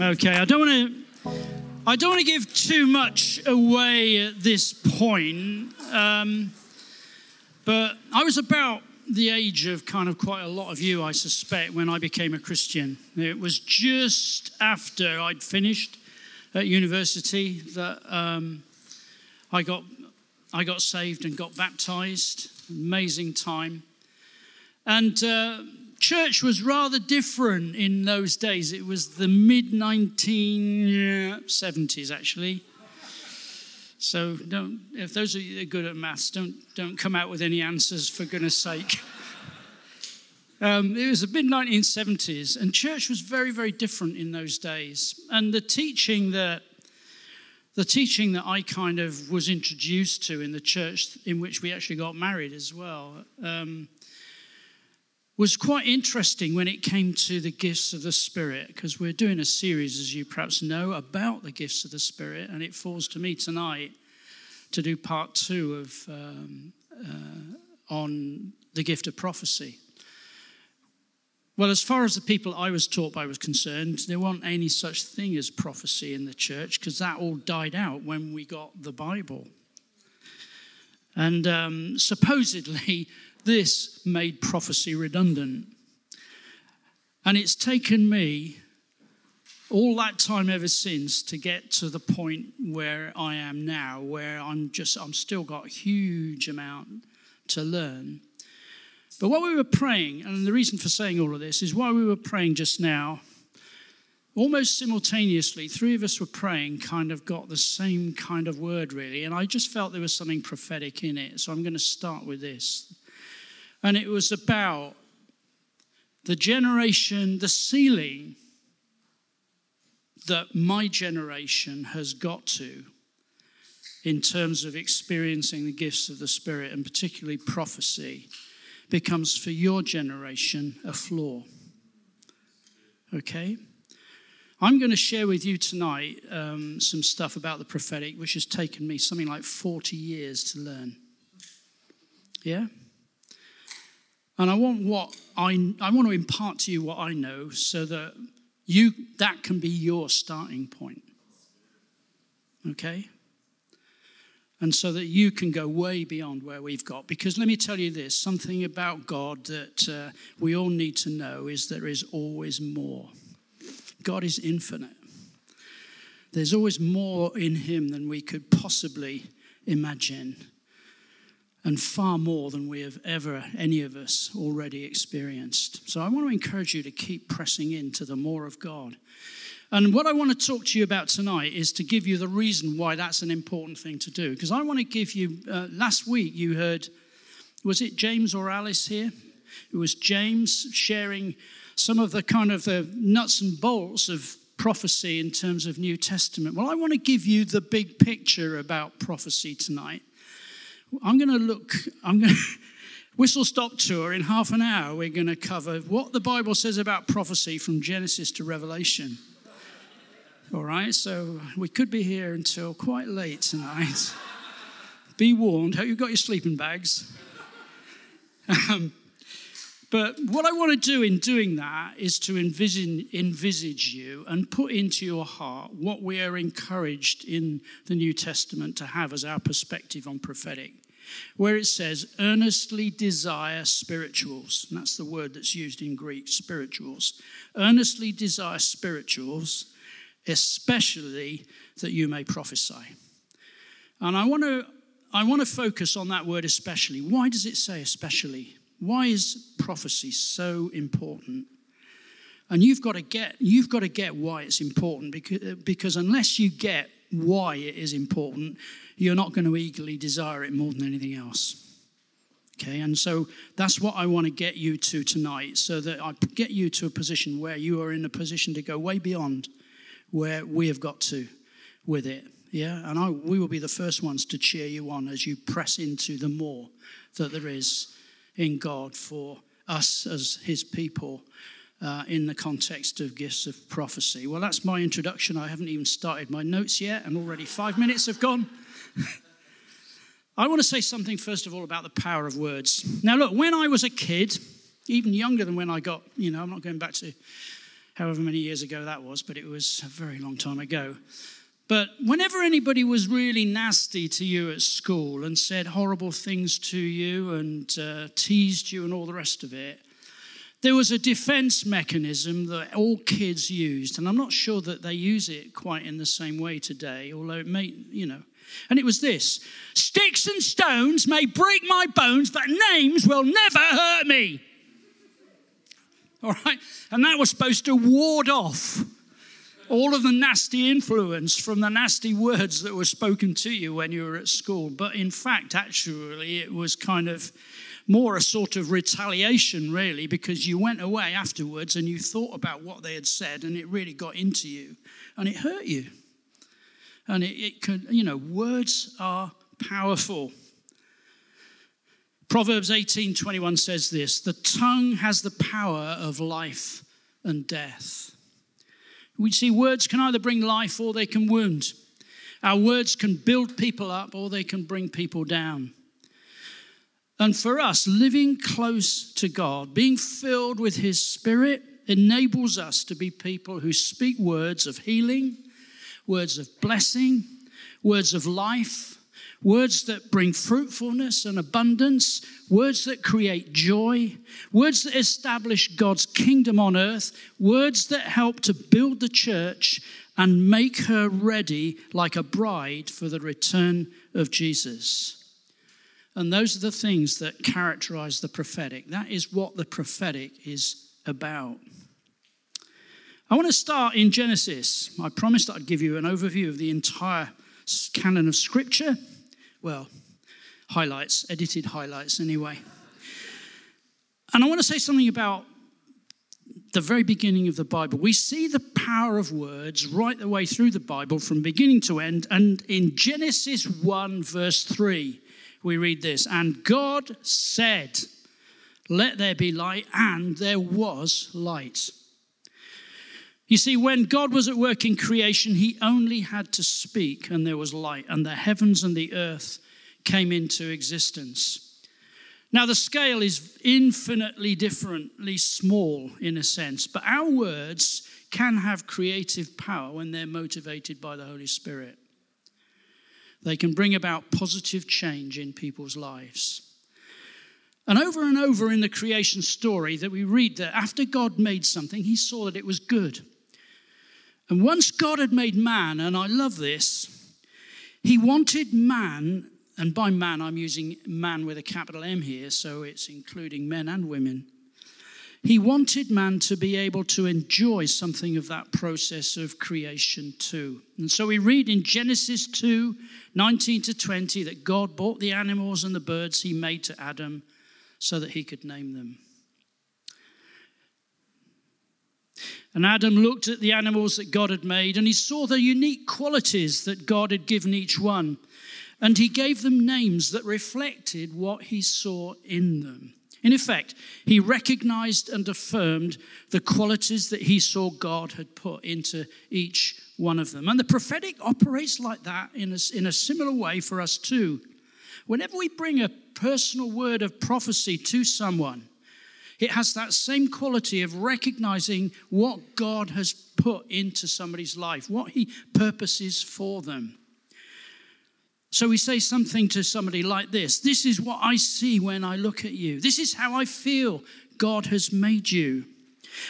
Okay, I don't want to. I don't want to give too much away at this point, um, but I was about the age of kind of quite a lot of you, I suspect, when I became a Christian. It was just after I'd finished at university that um, I got I got saved and got baptized. Amazing time, and. Uh, church was rather different in those days. It was the mid 1970s, actually. So don't, if those of you that are good at maths, don't, don't come out with any answers for goodness sake. Um, it was the mid 1970s, and church was very, very different in those days. And the teaching that the teaching that I kind of was introduced to in the church in which we actually got married as well um, was quite interesting when it came to the gifts of the Spirit, because we're doing a series, as you perhaps know, about the gifts of the Spirit, and it falls to me tonight to do part two of um, uh, on the gift of prophecy. Well, as far as the people I was taught by was concerned, there wasn't any such thing as prophecy in the church because that all died out when we got the Bible. And um, supposedly, this made prophecy redundant. And it's taken me all that time ever since to get to the point where I am now, where I'm just, I'm still got a huge amount to learn. But while we were praying, and the reason for saying all of this is while we were praying just now, almost simultaneously, three of us were praying, kind of got the same kind of word, really. And I just felt there was something prophetic in it. So I'm going to start with this. And it was about the generation, the ceiling that my generation has got to in terms of experiencing the gifts of the Spirit, and particularly prophecy, becomes for your generation a floor. Okay? I'm going to share with you tonight um, some stuff about the prophetic, which has taken me something like 40 years to learn. Yeah? And I want what I, I want to impart to you what I know so that you that can be your starting point. Okay? And so that you can go way beyond where we've got. Because let me tell you this something about God that uh, we all need to know is there is always more. God is infinite. There's always more in Him than we could possibly imagine and far more than we have ever, any of us, already experienced. So I want to encourage you to keep pressing into the more of God. And what I want to talk to you about tonight is to give you the reason why that's an important thing to do. Because I want to give you, uh, last week you heard, was it James or Alice here? It was James sharing some of the kind of the nuts and bolts of prophecy in terms of New Testament. Well, I want to give you the big picture about prophecy tonight. I'm going to look, I'm going to, whistle stop tour in half an hour. We're going to cover what the Bible says about prophecy from Genesis to Revelation. All right, so we could be here until quite late tonight. be warned. Hope you've got your sleeping bags. Um, but what I want to do in doing that is to envision, envisage you and put into your heart what we are encouraged in the New Testament to have as our perspective on prophetic where it says, earnestly desire spirituals. And that's the word that's used in Greek, spirituals. Earnestly desire spirituals, especially that you may prophesy. And I want to I want to focus on that word especially. Why does it say especially? Why is prophecy so important? And you've got to get you've got to get why it's important because, because unless you get why it is important, you're not going to eagerly desire it more than anything else. Okay, and so that's what I want to get you to tonight, so that I get you to a position where you are in a position to go way beyond where we have got to with it. Yeah, and I, we will be the first ones to cheer you on as you press into the more that there is in God for us as His people uh, in the context of gifts of prophecy. Well, that's my introduction. I haven't even started my notes yet, and already five minutes have gone. I want to say something, first of all, about the power of words. Now, look, when I was a kid, even younger than when I got, you know, I'm not going back to however many years ago that was, but it was a very long time ago. But whenever anybody was really nasty to you at school and said horrible things to you and uh, teased you and all the rest of it, there was a defense mechanism that all kids used. And I'm not sure that they use it quite in the same way today, although it may, you know. And it was this Sticks and stones may break my bones, but names will never hurt me. All right? And that was supposed to ward off all of the nasty influence from the nasty words that were spoken to you when you were at school. But in fact, actually, it was kind of more a sort of retaliation, really, because you went away afterwards and you thought about what they had said and it really got into you and it hurt you. And it, it could, you know, words are powerful. Proverbs 18:21 says this, "The tongue has the power of life and death." We see words can either bring life or they can wound. Our words can build people up or they can bring people down. And for us, living close to God, being filled with His Spirit, enables us to be people who speak words of healing, words of blessing, words of life, words that bring fruitfulness and abundance, words that create joy, words that establish God's kingdom on earth, words that help to build the church and make her ready like a bride for the return of Jesus. And those are the things that characterize the prophetic. That is what the prophetic is about. I want to start in Genesis. I promised I'd give you an overview of the entire canon of Scripture. Well, highlights, edited highlights anyway. And I want to say something about the very beginning of the Bible. We see the power of words right the way through the Bible from beginning to end. And in Genesis 1, verse 3, we read this And God said, Let there be light, and there was light. You see, when God was at work in creation, he only had to speak, and there was light, and the heavens and the earth came into existence. Now, the scale is infinitely differently small in a sense, but our words can have creative power when they're motivated by the Holy Spirit. They can bring about positive change in people's lives. And over and over in the creation story that we read that after God made something, he saw that it was good. And once God had made man, and I love this, he wanted man, and by man I'm using man with a capital M here, so it's including men and women. He wanted man to be able to enjoy something of that process of creation too. And so we read in Genesis 2 19 to 20 that God brought the animals and the birds he made to Adam so that he could name them. And Adam looked at the animals that God had made and he saw the unique qualities that God had given each one. And he gave them names that reflected what he saw in them. In effect, he recognized and affirmed the qualities that he saw God had put into each one of them. And the prophetic operates like that in a, in a similar way for us too. Whenever we bring a personal word of prophecy to someone, it has that same quality of recognizing what God has put into somebody's life, what He purposes for them. So we say something to somebody like this This is what I see when I look at you. This is how I feel God has made you.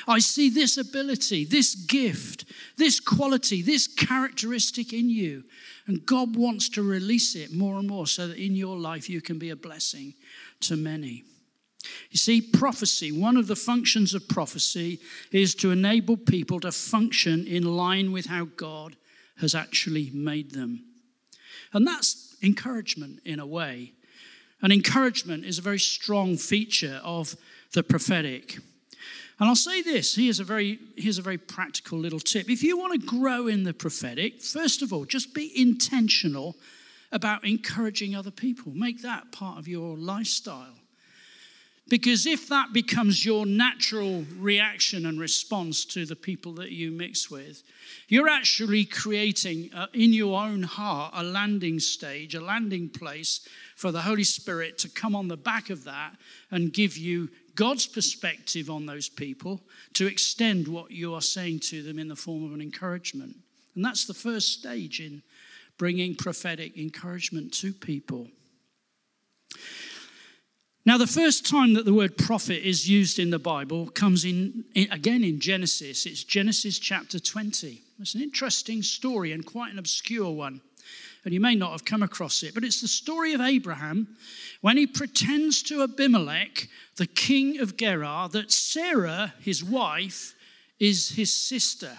I see this ability, this gift, this quality, this characteristic in you. And God wants to release it more and more so that in your life you can be a blessing to many. You see, prophecy, one of the functions of prophecy is to enable people to function in line with how God has actually made them. And that's encouragement in a way. And encouragement is a very strong feature of the prophetic. And I'll say this here's a very, here's a very practical little tip. If you want to grow in the prophetic, first of all, just be intentional about encouraging other people. Make that part of your lifestyle. Because if that becomes your natural reaction and response to the people that you mix with, you're actually creating uh, in your own heart a landing stage, a landing place for the Holy Spirit to come on the back of that and give you God's perspective on those people to extend what you are saying to them in the form of an encouragement. And that's the first stage in bringing prophetic encouragement to people. Now, the first time that the word prophet is used in the Bible comes in, in, again in Genesis. It's Genesis chapter 20. It's an interesting story and quite an obscure one. And you may not have come across it, but it's the story of Abraham when he pretends to Abimelech, the king of Gerar, that Sarah, his wife, is his sister.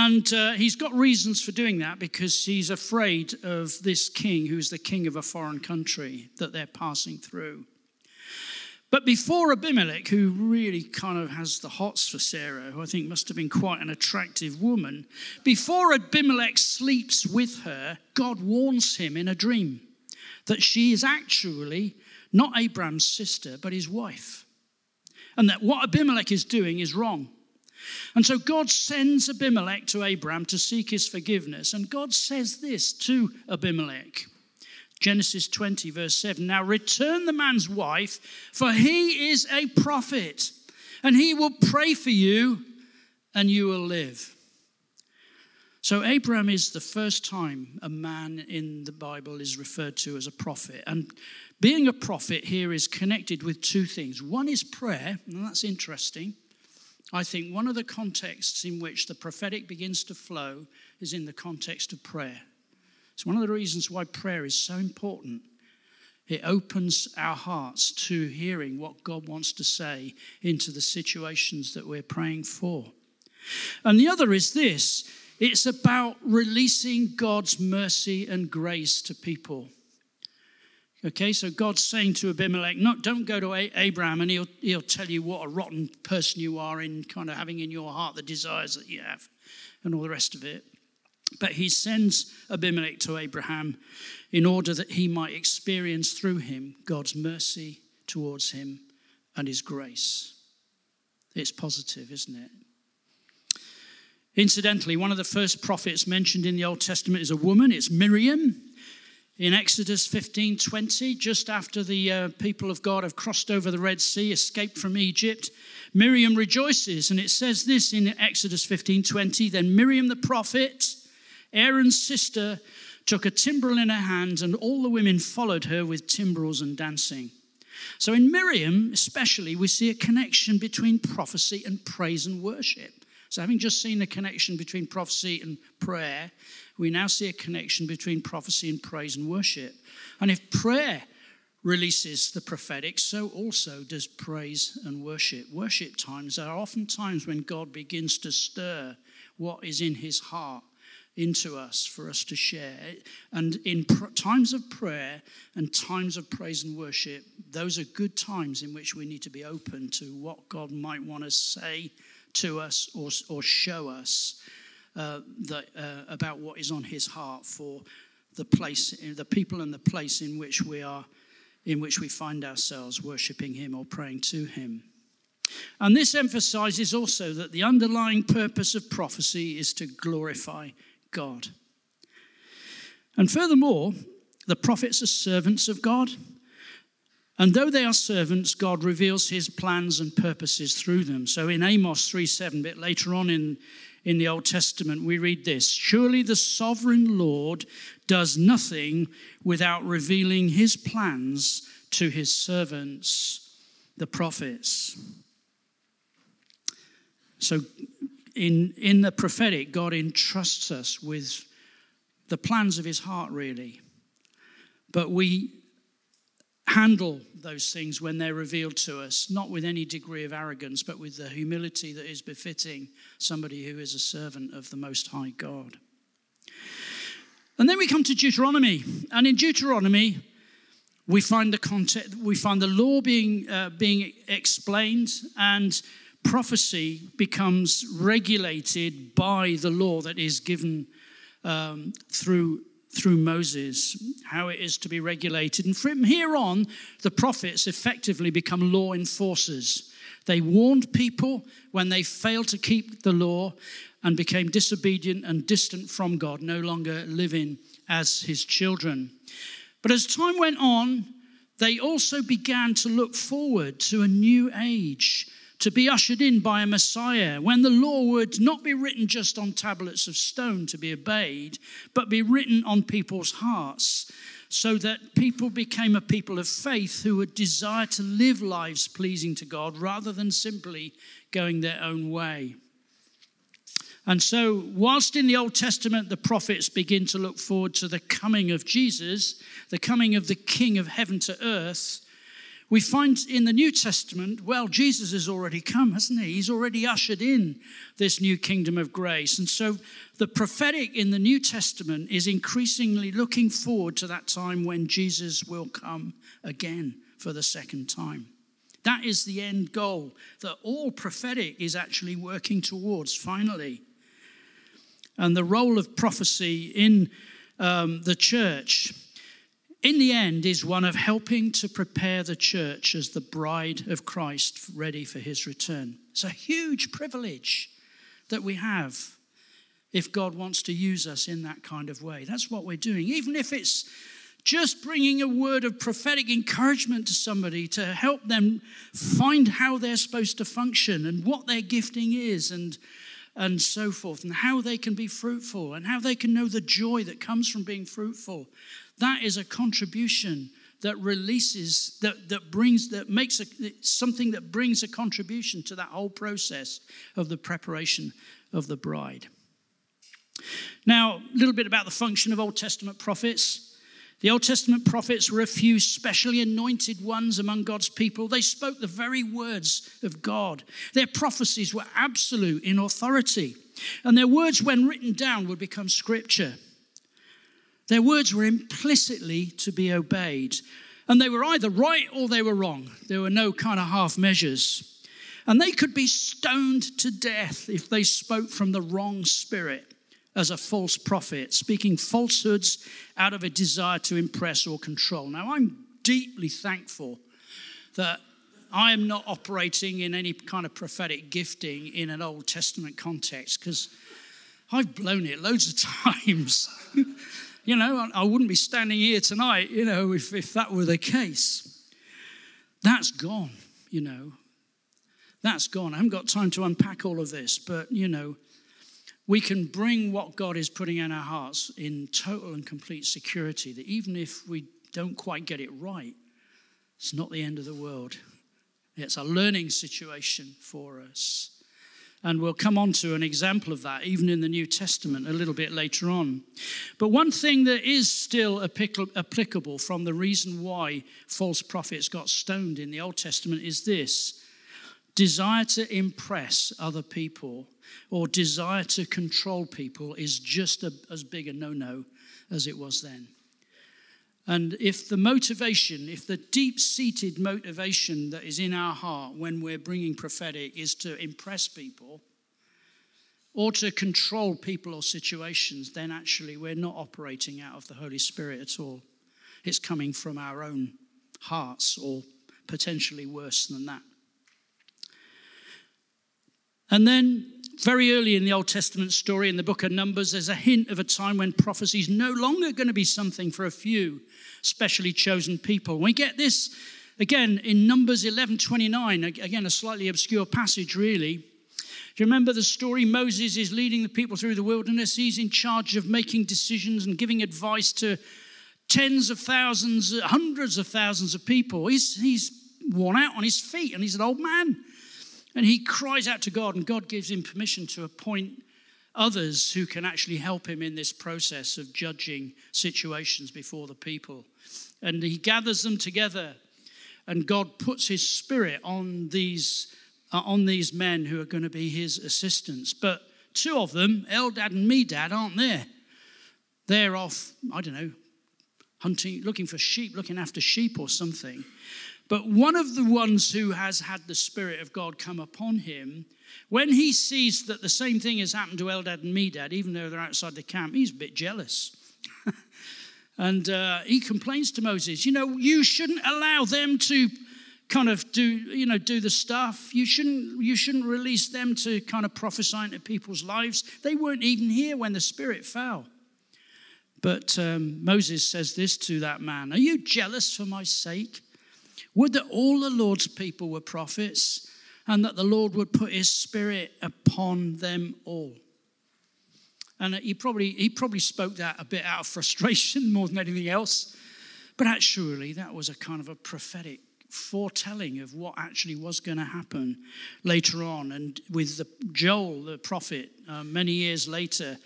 And uh, he's got reasons for doing that because he's afraid of this king, who's the king of a foreign country that they're passing through. But before Abimelech, who really kind of has the hots for Sarah, who I think must have been quite an attractive woman, before Abimelech sleeps with her, God warns him in a dream that she is actually not Abraham's sister, but his wife. And that what Abimelech is doing is wrong. And so God sends Abimelech to Abraham to seek his forgiveness. And God says this to Abimelech Genesis 20, verse 7 Now return the man's wife, for he is a prophet, and he will pray for you, and you will live. So, Abraham is the first time a man in the Bible is referred to as a prophet. And being a prophet here is connected with two things. One is prayer, and that's interesting. I think one of the contexts in which the prophetic begins to flow is in the context of prayer. It's one of the reasons why prayer is so important. It opens our hearts to hearing what God wants to say into the situations that we're praying for. And the other is this it's about releasing God's mercy and grace to people. Okay, so God's saying to Abimelech, not, don't go to Abraham and he'll, he'll tell you what a rotten person you are in kind of having in your heart the desires that you have and all the rest of it. But he sends Abimelech to Abraham in order that he might experience through him God's mercy towards him and his grace. It's positive, isn't it? Incidentally, one of the first prophets mentioned in the Old Testament is a woman, it's Miriam in Exodus 15 20, just after the uh, people of God have crossed over the Red Sea, escaped from Egypt, Miriam rejoices. And it says this in Exodus 15 20 Then Miriam the prophet, Aaron's sister, took a timbrel in her hand, and all the women followed her with timbrels and dancing. So in Miriam, especially, we see a connection between prophecy and praise and worship. So, having just seen the connection between prophecy and prayer, we now see a connection between prophecy and praise and worship. And if prayer releases the prophetic, so also does praise and worship. Worship times are often times when God begins to stir what is in his heart into us for us to share. And in pr- times of prayer and times of praise and worship, those are good times in which we need to be open to what God might want to say to us or, or show us uh, uh, about what is on his heart for the place, the people and the place in which we are, in which we find ourselves worshiping him or praying to him. And this emphasizes also that the underlying purpose of prophecy is to glorify God. And furthermore, the prophets are servants of God. And though they are servants, God reveals his plans and purposes through them. So in Amos 3 7, a bit later on in, in the Old Testament, we read this Surely the sovereign Lord does nothing without revealing his plans to his servants, the prophets. So, in, in the prophetic, God entrusts us with the plans of his heart, really. But we handle those things when they're revealed to us, not with any degree of arrogance, but with the humility that is befitting somebody who is a servant of the Most High God. And then we come to Deuteronomy. And in Deuteronomy, we find the context, we find the law being, uh, being explained, and prophecy becomes regulated by the law that is given um, through through Moses, how it is to be regulated. And from here on, the prophets effectively become law enforcers. They warned people when they failed to keep the law and became disobedient and distant from God, no longer living as his children. But as time went on, they also began to look forward to a new age to be ushered in by a Messiah, when the law would not be written just on tablets of stone to be obeyed, but be written on people's hearts, so that people became a people of faith who would desire to live lives pleasing to God rather than simply going their own way. And so, whilst in the Old Testament the prophets begin to look forward to the coming of Jesus, the coming of the King of heaven to earth, we find in the New Testament, well, Jesus has already come, hasn't he? He's already ushered in this new kingdom of grace. And so the prophetic in the New Testament is increasingly looking forward to that time when Jesus will come again for the second time. That is the end goal that all prophetic is actually working towards finally. And the role of prophecy in um, the church in the end, is one of helping to prepare the church as the bride of Christ ready for his return. It's a huge privilege that we have if God wants to use us in that kind of way. That's what we're doing. Even if it's just bringing a word of prophetic encouragement to somebody to help them find how they're supposed to function and what their gifting is and and so forth and how they can be fruitful and how they can know the joy that comes from being fruitful that is a contribution that releases, that, that brings, that makes a, something that brings a contribution to that whole process of the preparation of the bride. Now, a little bit about the function of Old Testament prophets. The Old Testament prophets were a few specially anointed ones among God's people. They spoke the very words of God. Their prophecies were absolute in authority, and their words, when written down, would become scripture. Their words were implicitly to be obeyed. And they were either right or they were wrong. There were no kind of half measures. And they could be stoned to death if they spoke from the wrong spirit as a false prophet, speaking falsehoods out of a desire to impress or control. Now, I'm deeply thankful that I am not operating in any kind of prophetic gifting in an Old Testament context because I've blown it loads of times. You know, I wouldn't be standing here tonight, you know, if, if that were the case. That's gone, you know. That's gone. I haven't got time to unpack all of this, but, you know, we can bring what God is putting in our hearts in total and complete security that even if we don't quite get it right, it's not the end of the world. It's a learning situation for us. And we'll come on to an example of that even in the New Testament a little bit later on. But one thing that is still applicable from the reason why false prophets got stoned in the Old Testament is this desire to impress other people or desire to control people is just a, as big a no no as it was then. And if the motivation, if the deep seated motivation that is in our heart when we're bringing prophetic is to impress people or to control people or situations, then actually we're not operating out of the Holy Spirit at all. It's coming from our own hearts or potentially worse than that. And then very early in the Old Testament story in the book of Numbers, there's a hint of a time when prophecy is no longer going to be something for a few specially chosen people. We get this again in Numbers 11 29, again, a slightly obscure passage, really. Do you remember the story? Moses is leading the people through the wilderness. He's in charge of making decisions and giving advice to tens of thousands, hundreds of thousands of people. He's, he's worn out on his feet and he's an old man. And he cries out to God, and God gives him permission to appoint others who can actually help him in this process of judging situations before the people. And he gathers them together, and God puts his spirit on these, uh, on these men who are going to be his assistants. But two of them, Eldad and Medad, aren't there. They're off, I don't know, hunting, looking for sheep, looking after sheep or something. But one of the ones who has had the Spirit of God come upon him, when he sees that the same thing has happened to Eldad and Medad, even though they're outside the camp, he's a bit jealous. And uh, he complains to Moses, you know, you shouldn't allow them to kind of do, you know, do the stuff. You shouldn't, you shouldn't release them to kind of prophesy into people's lives. They weren't even here when the Spirit fell. But um, Moses says this to that man Are you jealous for my sake? Would that all the Lord's people were prophets and that the Lord would put his spirit upon them all. And he probably, he probably spoke that a bit out of frustration more than anything else. But actually, that was a kind of a prophetic foretelling of what actually was going to happen later on. And with the, Joel, the prophet, uh, many years later,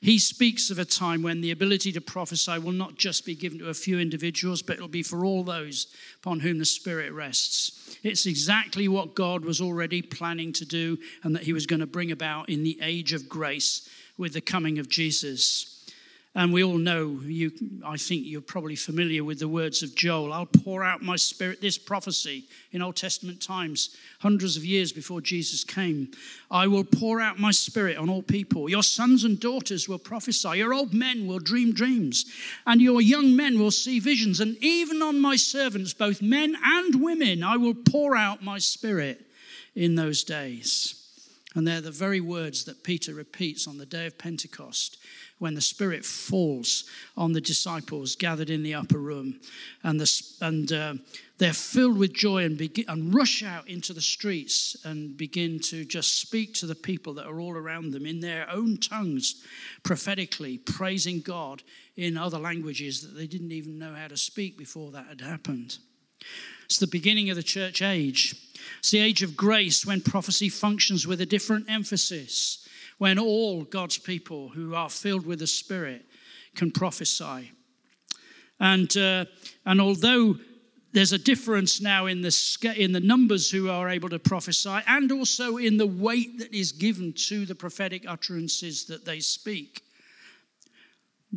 he speaks of a time when the ability to prophesy will not just be given to a few individuals, but it'll be for all those upon whom the Spirit rests. It's exactly what God was already planning to do and that he was going to bring about in the age of grace with the coming of Jesus. And we all know, you, I think you're probably familiar with the words of Joel I'll pour out my spirit, this prophecy in Old Testament times, hundreds of years before Jesus came. I will pour out my spirit on all people. Your sons and daughters will prophesy, your old men will dream dreams, and your young men will see visions. And even on my servants, both men and women, I will pour out my spirit in those days. And they're the very words that Peter repeats on the day of Pentecost when the Spirit falls on the disciples gathered in the upper room, and, the, and uh, they're filled with joy and, begin, and rush out into the streets and begin to just speak to the people that are all around them in their own tongues, prophetically, praising God in other languages that they didn't even know how to speak before that had happened. It's the beginning of the church age. It's the age of grace when prophecy functions with a different emphasis when all God's people who are filled with the Spirit can prophesy. And, uh, and although there's a difference now in the, in the numbers who are able to prophesy and also in the weight that is given to the prophetic utterances that they speak.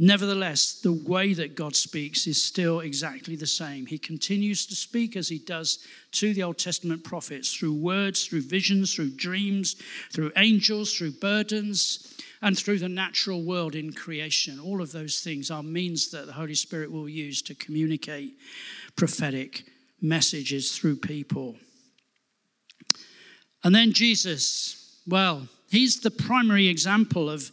Nevertheless, the way that God speaks is still exactly the same. He continues to speak as he does to the Old Testament prophets through words, through visions, through dreams, through angels, through burdens, and through the natural world in creation. All of those things are means that the Holy Spirit will use to communicate prophetic messages through people. And then Jesus, well, he's the primary example of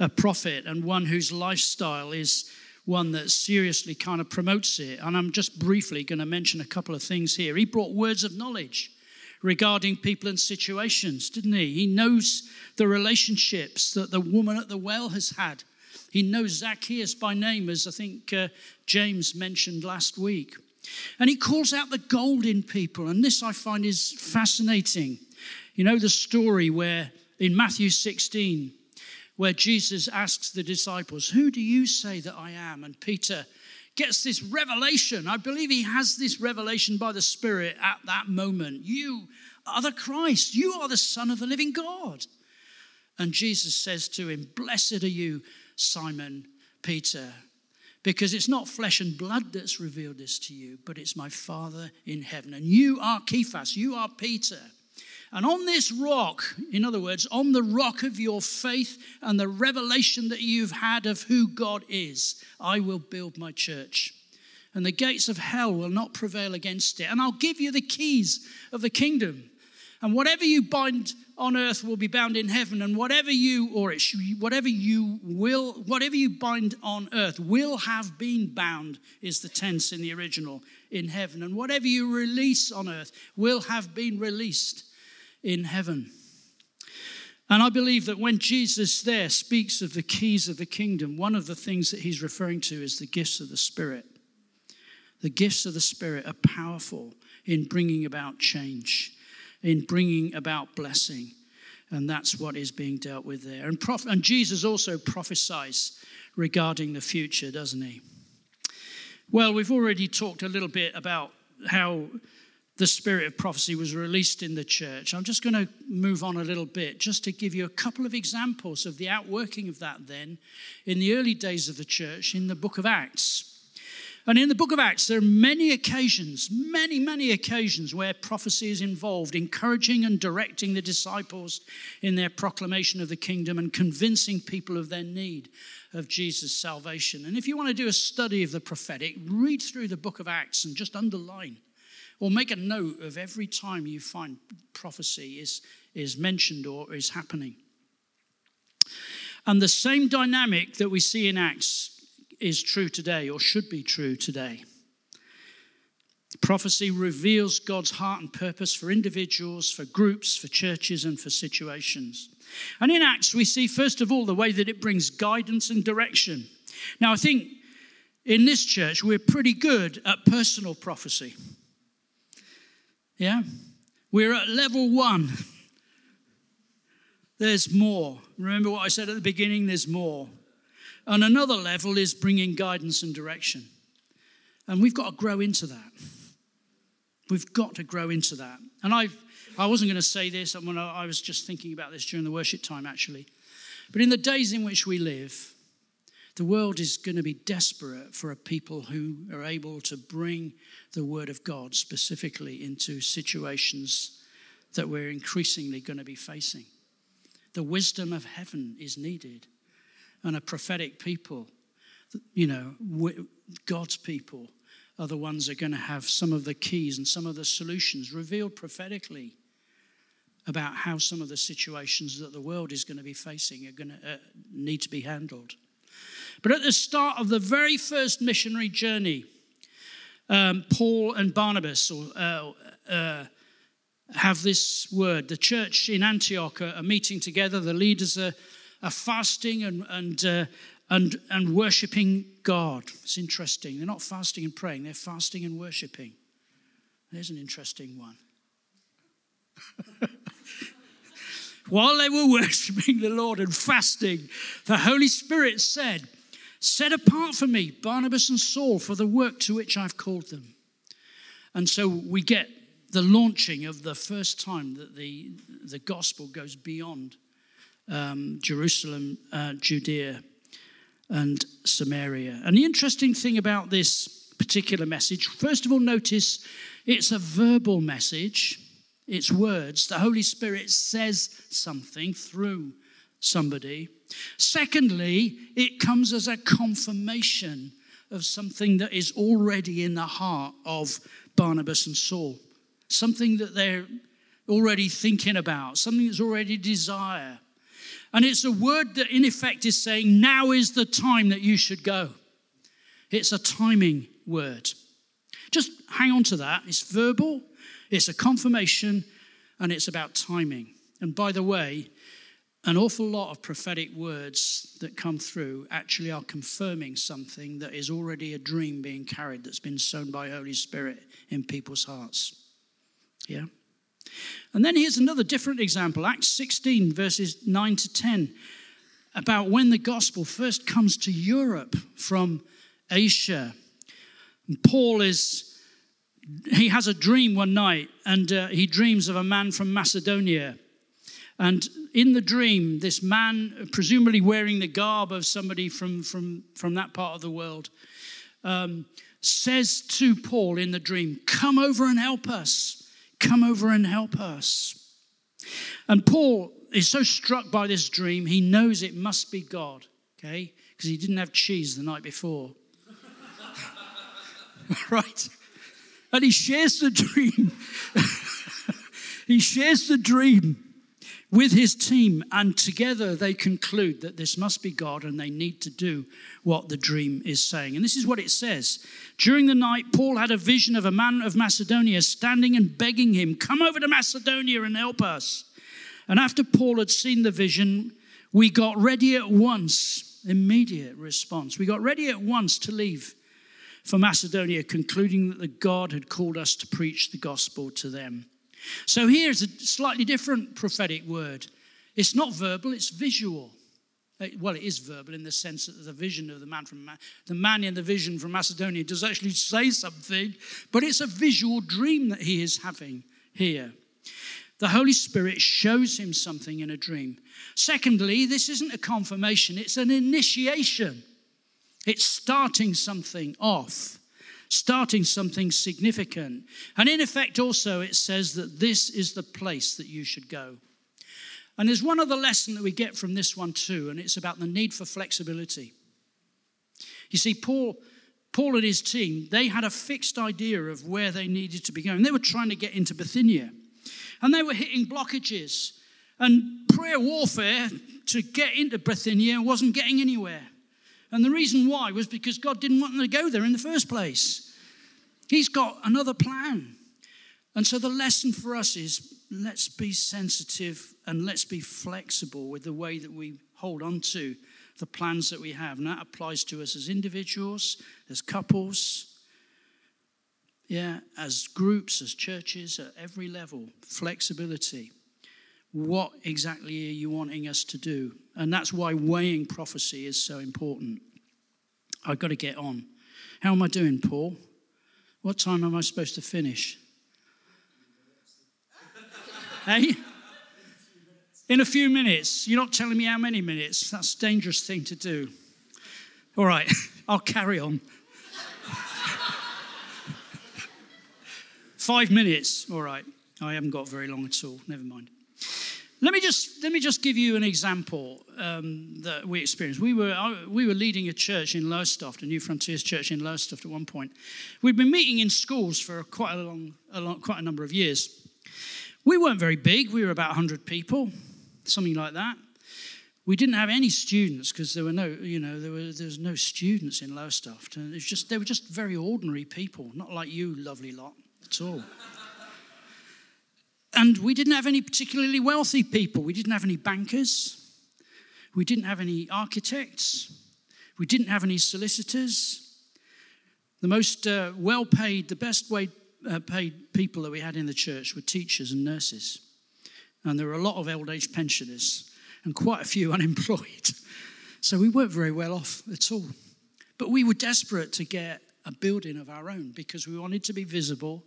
a prophet and one whose lifestyle is one that seriously kind of promotes it. And I'm just briefly going to mention a couple of things here. He brought words of knowledge regarding people and situations, didn't he? He knows the relationships that the woman at the well has had. He knows Zacchaeus by name, as I think uh, James mentioned last week. And he calls out the gold in people. And this I find is fascinating. You know the story where in Matthew 16, where Jesus asks the disciples, Who do you say that I am? And Peter gets this revelation. I believe he has this revelation by the Spirit at that moment. You are the Christ, you are the Son of the living God. And Jesus says to him, Blessed are you, Simon Peter, because it's not flesh and blood that's revealed this to you, but it's my Father in heaven. And you are Cephas, you are Peter. And on this rock, in other words, on the rock of your faith and the revelation that you've had of who God is, I will build my church. And the gates of hell will not prevail against it. And I'll give you the keys of the kingdom. And whatever you bind on earth will be bound in heaven, and whatever you or it, whatever you will, whatever you bind on earth will have been bound is the tense in the original in heaven, and whatever you release on earth will have been released in heaven. And I believe that when Jesus there speaks of the keys of the kingdom, one of the things that he's referring to is the gifts of the Spirit. The gifts of the Spirit are powerful in bringing about change, in bringing about blessing. And that's what is being dealt with there. And, prof- and Jesus also prophesies regarding the future, doesn't he? Well, we've already talked a little bit about how the spirit of prophecy was released in the church. I'm just going to move on a little bit just to give you a couple of examples of the outworking of that then in the early days of the church in the book of Acts. And in the book of Acts, there are many occasions, many, many occasions where prophecy is involved, encouraging and directing the disciples in their proclamation of the kingdom and convincing people of their need of Jesus' salvation. And if you want to do a study of the prophetic, read through the book of Acts and just underline or make a note of every time you find prophecy is, is mentioned or is happening. And the same dynamic that we see in Acts is true today or should be true today. Prophecy reveals God's heart and purpose for individuals, for groups, for churches, and for situations. And in Acts, we see, first of all, the way that it brings guidance and direction. Now, I think in this church, we're pretty good at personal prophecy. Yeah? We're at level one. There's more. Remember what I said at the beginning? There's more. And another level is bringing guidance and direction. And we've got to grow into that. We've got to grow into that. And I, I wasn't going to say this, I was just thinking about this during the worship time, actually. But in the days in which we live, the world is going to be desperate for a people who are able to bring the Word of God specifically into situations that we're increasingly going to be facing. The wisdom of heaven is needed and a prophetic people, you know, God's people are the ones that are going to have some of the keys and some of the solutions revealed prophetically about how some of the situations that the world is going to be facing are going to uh, need to be handled. But at the start of the very first missionary journey, um, Paul and Barnabas uh, uh, have this word. The church in Antioch are, are meeting together, the leaders are are fasting and, and, uh, and, and worshiping God. It's interesting. They're not fasting and praying, they're fasting and worshiping. There's an interesting one. While they were worshiping the Lord and fasting, the Holy Spirit said, Set apart for me Barnabas and Saul for the work to which I've called them. And so we get the launching of the first time that the, the gospel goes beyond um, Jerusalem, uh, Judea, and Samaria. And the interesting thing about this particular message, first of all, notice it's a verbal message, it's words. The Holy Spirit says something through somebody. Secondly, it comes as a confirmation of something that is already in the heart of Barnabas and Saul, something that they're already thinking about, something that's already desire. And it's a word that, in effect, is saying, now is the time that you should go. It's a timing word. Just hang on to that. It's verbal, it's a confirmation, and it's about timing. And by the way, an awful lot of prophetic words that come through actually are confirming something that is already a dream being carried that's been sown by Holy Spirit in people's hearts. Yeah? And then here's another different example Acts 16, verses 9 to 10, about when the gospel first comes to Europe from Asia. And Paul is. He has a dream one night, and uh, he dreams of a man from Macedonia. And in the dream, this man, presumably wearing the garb of somebody from, from, from that part of the world, um, says to Paul in the dream, Come over and help us. Come over and help us. And Paul is so struck by this dream, he knows it must be God, okay? Because he didn't have cheese the night before. right? And he shares the dream. he shares the dream with his team, and together they conclude that this must be God and they need to do what the dream is saying. And this is what it says During the night, Paul had a vision of a man of Macedonia standing and begging him, Come over to Macedonia and help us. And after Paul had seen the vision, we got ready at once, immediate response. We got ready at once to leave for Macedonia, concluding that the God had called us to preach the gospel to them. So here's a slightly different prophetic word. It's not verbal, it's visual. Uh, well, it is verbal in the sense that the vision of the man from the man in the vision from Macedonia does actually say something, but it's a visual dream that he is having here. The Holy Spirit shows him something in a dream. Secondly, this isn't a confirmation, it's an initiation. It's starting something off. Starting something significant. And in effect, also, it says that this is the place that you should go. And there's one other lesson that we get from this one, too, and it's about the need for flexibility. You see, Paul. Paul and his team, they had a fixed idea of where they needed to be going. They were trying to get into Bithynia. And they were hitting blockages and prayer warfare to get into Bithynia wasn't getting anywhere. And the reason why was because God didn't want them to go there in the first place. He's got another plan. And so the lesson for us is let's be sensitive and let's be flexible with the way that we hold on to the plans that we have. And that applies to us as individuals, as couples, yeah, as groups, as churches, at every level. Flexibility. What exactly are you wanting us to do? And that's why weighing prophecy is so important. I've got to get on. How am I doing, Paul? What time am I supposed to finish? hey? In a few minutes. You're not telling me how many minutes. That's a dangerous thing to do. All right, I'll carry on. Five minutes. All right. I haven't got very long at all. Never mind. Let me just let me just give you an example um, that we experienced. We were we were leading a church in Lowestoft, a New Frontiers church in Lowestoft at one point. We'd been meeting in schools for quite a long, a long quite a number of years. We weren't very big. We were about 100 people, something like that. We didn't have any students because there were no, you know, there, were, there was no students in Lowestoft, and it was just they were just very ordinary people, not like you, lovely lot, at all. And we didn't have any particularly wealthy people. We didn't have any bankers. We didn't have any architects. We didn't have any solicitors. The most uh, well paid, the best way, uh, paid people that we had in the church were teachers and nurses. And there were a lot of old age pensioners and quite a few unemployed. So we weren't very well off at all. But we were desperate to get a building of our own because we wanted to be visible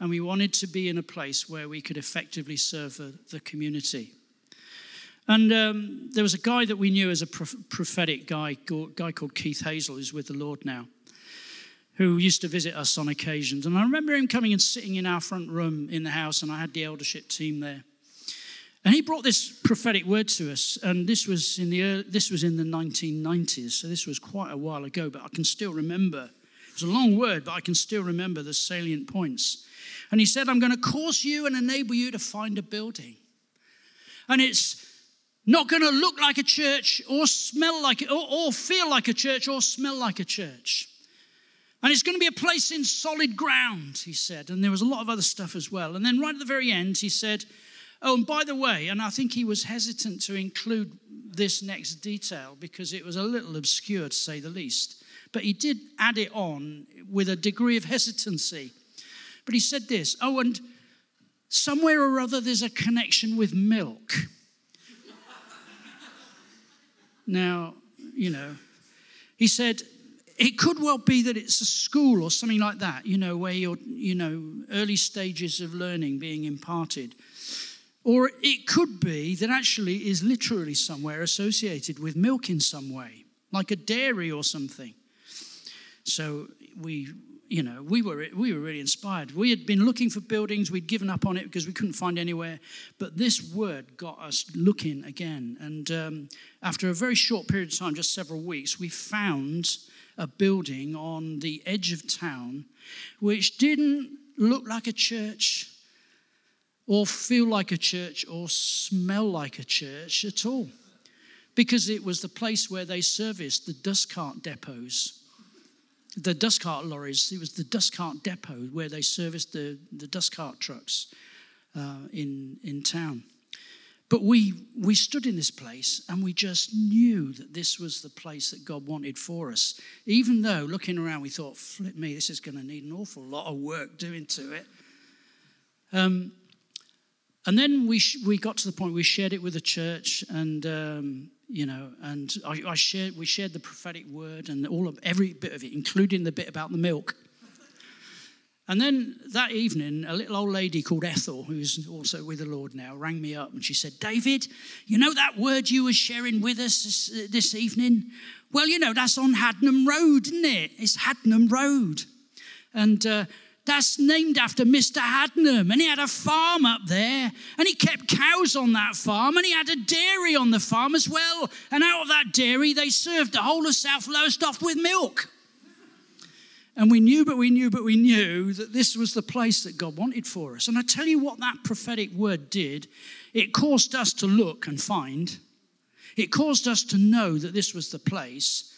and we wanted to be in a place where we could effectively serve the, the community. And um, there was a guy that we knew as a prophetic guy, guy called Keith Hazel, who's with the Lord now, who used to visit us on occasions. And I remember him coming and sitting in our front room in the house, and I had the eldership team there. And he brought this prophetic word to us, and this was in the early, this was in the 1990s, so this was quite a while ago. But I can still remember it's a long word, but I can still remember the salient points. And he said, I'm going to cause you and enable you to find a building. And it's not going to look like a church or smell like it, or, or feel like a church or smell like a church. And it's going to be a place in solid ground, he said. And there was a lot of other stuff as well. And then right at the very end, he said, Oh, and by the way, and I think he was hesitant to include this next detail because it was a little obscure to say the least but he did add it on with a degree of hesitancy. But he said this Oh, and somewhere or other there's a connection with milk. now, you know, he said, it could well be that it's a school or something like that, you know, where you're, you know, early stages of learning being imparted. Or it could be that actually is literally somewhere associated with milk in some way, like a dairy or something. So we, you know, we were, we were really inspired. We had been looking for buildings, we'd given up on it because we couldn't find anywhere. But this word got us looking again. And um, after a very short period of time, just several weeks, we found a building on the edge of town which didn't look like a church or feel like a church or smell like a church at all because it was the place where they serviced the dust cart depots the dust cart lorries. It was the dust cart depot where they serviced the, the dust cart trucks uh, in, in town. But we, we stood in this place and we just knew that this was the place that God wanted for us. Even though looking around, we thought, flip me, this is going to need an awful lot of work doing to it. Um, and then we, sh- we got to the point we shared it with the church, and um, you know, and I, I, shared we shared the prophetic word and all of every bit of it, including the bit about the milk. And then that evening, a little old lady called Ethel, who's also with the Lord now, rang me up and she said, David, you know that word you were sharing with us this, this evening? Well, you know, that's on Hadnam Road, isn't it? It's Hadnam Road. And uh, that's named after Mr. Hadnam. And he had a farm up there. And he kept cows on that farm. And he had a dairy on the farm as well. And out of that dairy, they served the whole of South Lowestoft with milk. And we knew, but we knew, but we knew that this was the place that God wanted for us. And I tell you what that prophetic word did it caused us to look and find, it caused us to know that this was the place.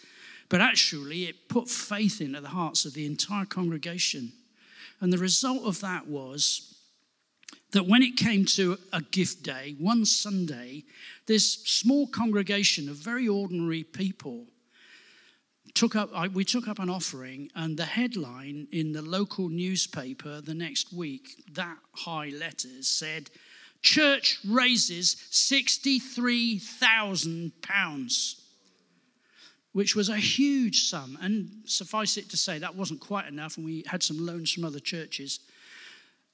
But actually, it put faith into the hearts of the entire congregation. And the result of that was that when it came to a gift day, one Sunday, this small congregation of very ordinary people took up, we took up an offering, and the headline in the local newspaper the next week, that high letters said, Church raises £63,000 which was a huge sum. And suffice it to say, that wasn't quite enough. And we had some loans from other churches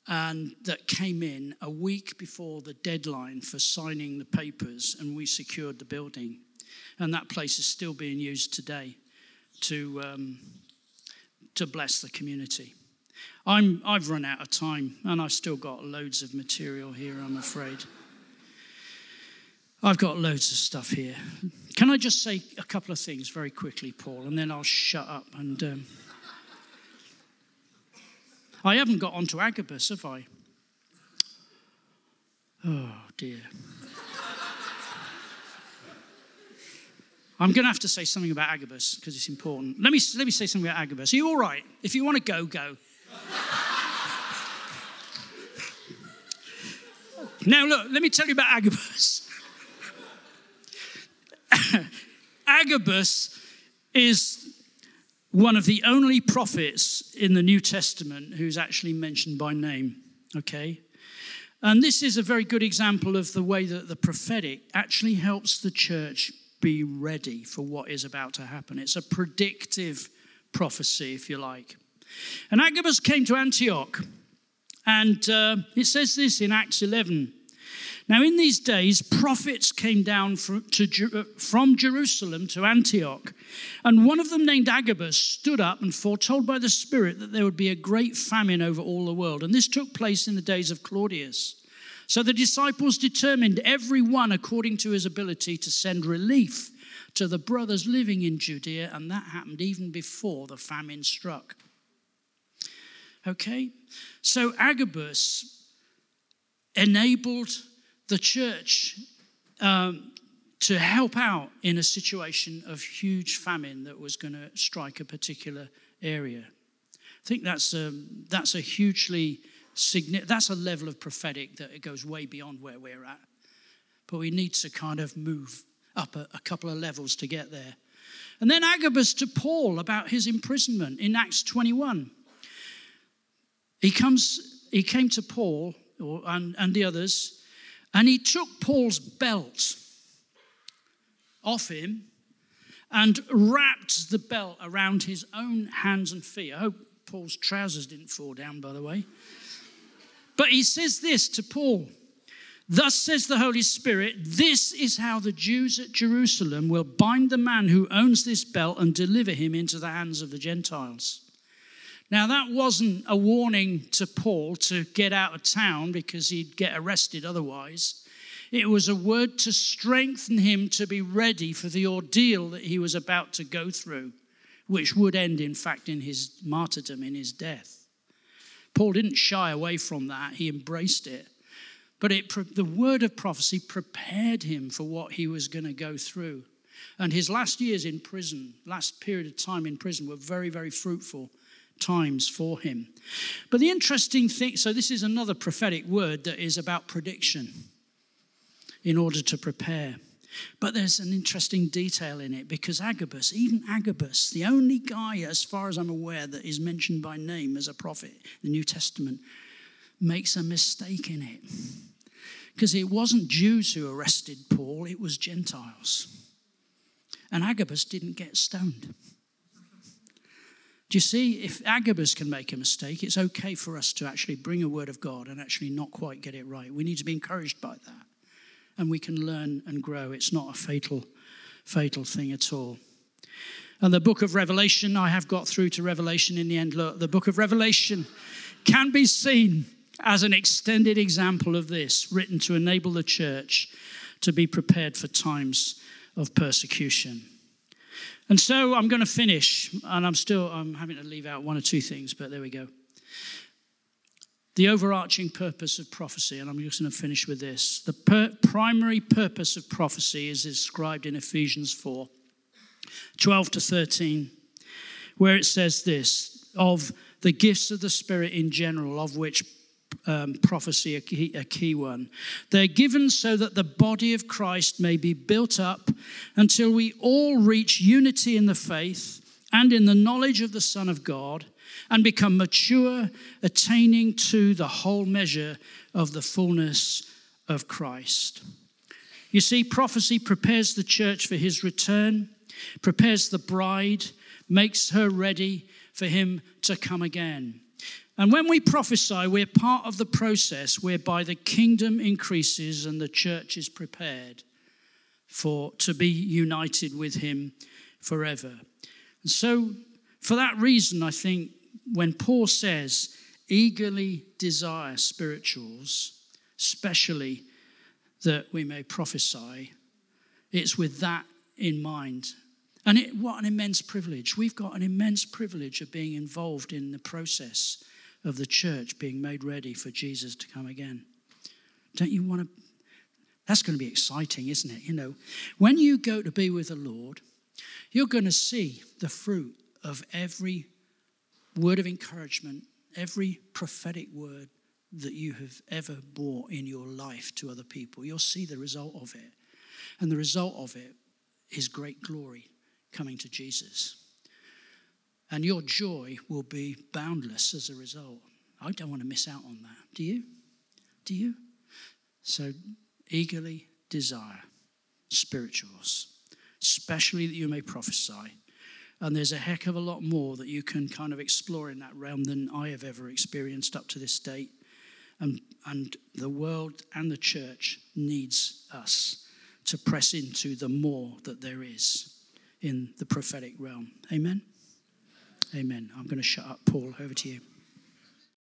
and that came in a week before the deadline for signing the papers, and we secured the building. And that place is still being used today to, um, to bless the community. I'm, I've run out of time, and I've still got loads of material here, I'm afraid. I've got loads of stuff here. Can I just say a couple of things very quickly, Paul, and then I'll shut up. And um, I haven't got onto Agabus, have I? Oh dear. I'm going to have to say something about Agabus because it's important. Let me, let me say something about Agabus. Are you all right? If you want to go, go. now, look, let me tell you about Agabus. Agabus is one of the only prophets in the New Testament who's actually mentioned by name, okay? And this is a very good example of the way that the prophetic actually helps the church be ready for what is about to happen. It's a predictive prophecy, if you like. And Agabus came to Antioch, and uh, it says this in Acts 11 now, in these days, prophets came down from, to, uh, from Jerusalem to Antioch, and one of them, named Agabus, stood up and foretold by the Spirit that there would be a great famine over all the world. And this took place in the days of Claudius. So the disciples determined, every one according to his ability, to send relief to the brothers living in Judea, and that happened even before the famine struck. Okay? So Agabus enabled the church um, to help out in a situation of huge famine that was going to strike a particular area. I think that's a, that's a hugely significant, that's a level of prophetic that it goes way beyond where we're at. But we need to kind of move up a, a couple of levels to get there. And then Agabus to Paul about his imprisonment in Acts 21. He comes, he came to Paul or, and, and the others and he took Paul's belt off him and wrapped the belt around his own hands and feet. I hope Paul's trousers didn't fall down, by the way. But he says this to Paul Thus says the Holy Spirit, this is how the Jews at Jerusalem will bind the man who owns this belt and deliver him into the hands of the Gentiles. Now, that wasn't a warning to Paul to get out of town because he'd get arrested otherwise. It was a word to strengthen him to be ready for the ordeal that he was about to go through, which would end, in fact, in his martyrdom, in his death. Paul didn't shy away from that, he embraced it. But it, the word of prophecy prepared him for what he was going to go through. And his last years in prison, last period of time in prison, were very, very fruitful times for him. But the interesting thing so, this is another prophetic word that is about prediction in order to prepare. But there's an interesting detail in it because Agabus, even Agabus, the only guy, as far as I'm aware, that is mentioned by name as a prophet in the New Testament, makes a mistake in it. Because it wasn't Jews who arrested Paul, it was Gentiles. And Agabus didn't get stoned. Do you see, if Agabus can make a mistake, it's okay for us to actually bring a word of God and actually not quite get it right. We need to be encouraged by that. And we can learn and grow. It's not a fatal, fatal thing at all. And the book of Revelation, I have got through to Revelation in the end. Look, the book of Revelation can be seen as an extended example of this, written to enable the church to be prepared for times of persecution. And so I'm going to finish, and I'm still I'm having to leave out one or two things, but there we go. The overarching purpose of prophecy, and I'm just going to finish with this. The per- primary purpose of prophecy is described in Ephesians 4 12 to 13, where it says this of the gifts of the Spirit in general, of which um, prophecy, a key, a key one. They're given so that the body of Christ may be built up until we all reach unity in the faith and in the knowledge of the Son of God and become mature, attaining to the whole measure of the fullness of Christ. You see, prophecy prepares the church for his return, prepares the bride, makes her ready for him to come again. And when we prophesy, we're part of the process whereby the kingdom increases and the church is prepared for to be united with him forever. And so for that reason, I think when Paul says, eagerly desire spirituals, especially that we may prophesy, it's with that in mind. And it, what an immense privilege. We've got an immense privilege of being involved in the process of the church being made ready for Jesus to come again. Don't you want to? That's going to be exciting, isn't it? You know, when you go to be with the Lord, you're going to see the fruit of every word of encouragement, every prophetic word that you have ever brought in your life to other people. You'll see the result of it. And the result of it is great glory coming to Jesus. And your joy will be boundless as a result. I don't want to miss out on that. Do you? Do you? So eagerly desire spirituals, especially that you may prophesy. And there's a heck of a lot more that you can kind of explore in that realm than I have ever experienced up to this date. And, and the world and the church needs us to press into the more that there is in the prophetic realm. Amen. Amen. I'm going to shut up. Paul, over to you.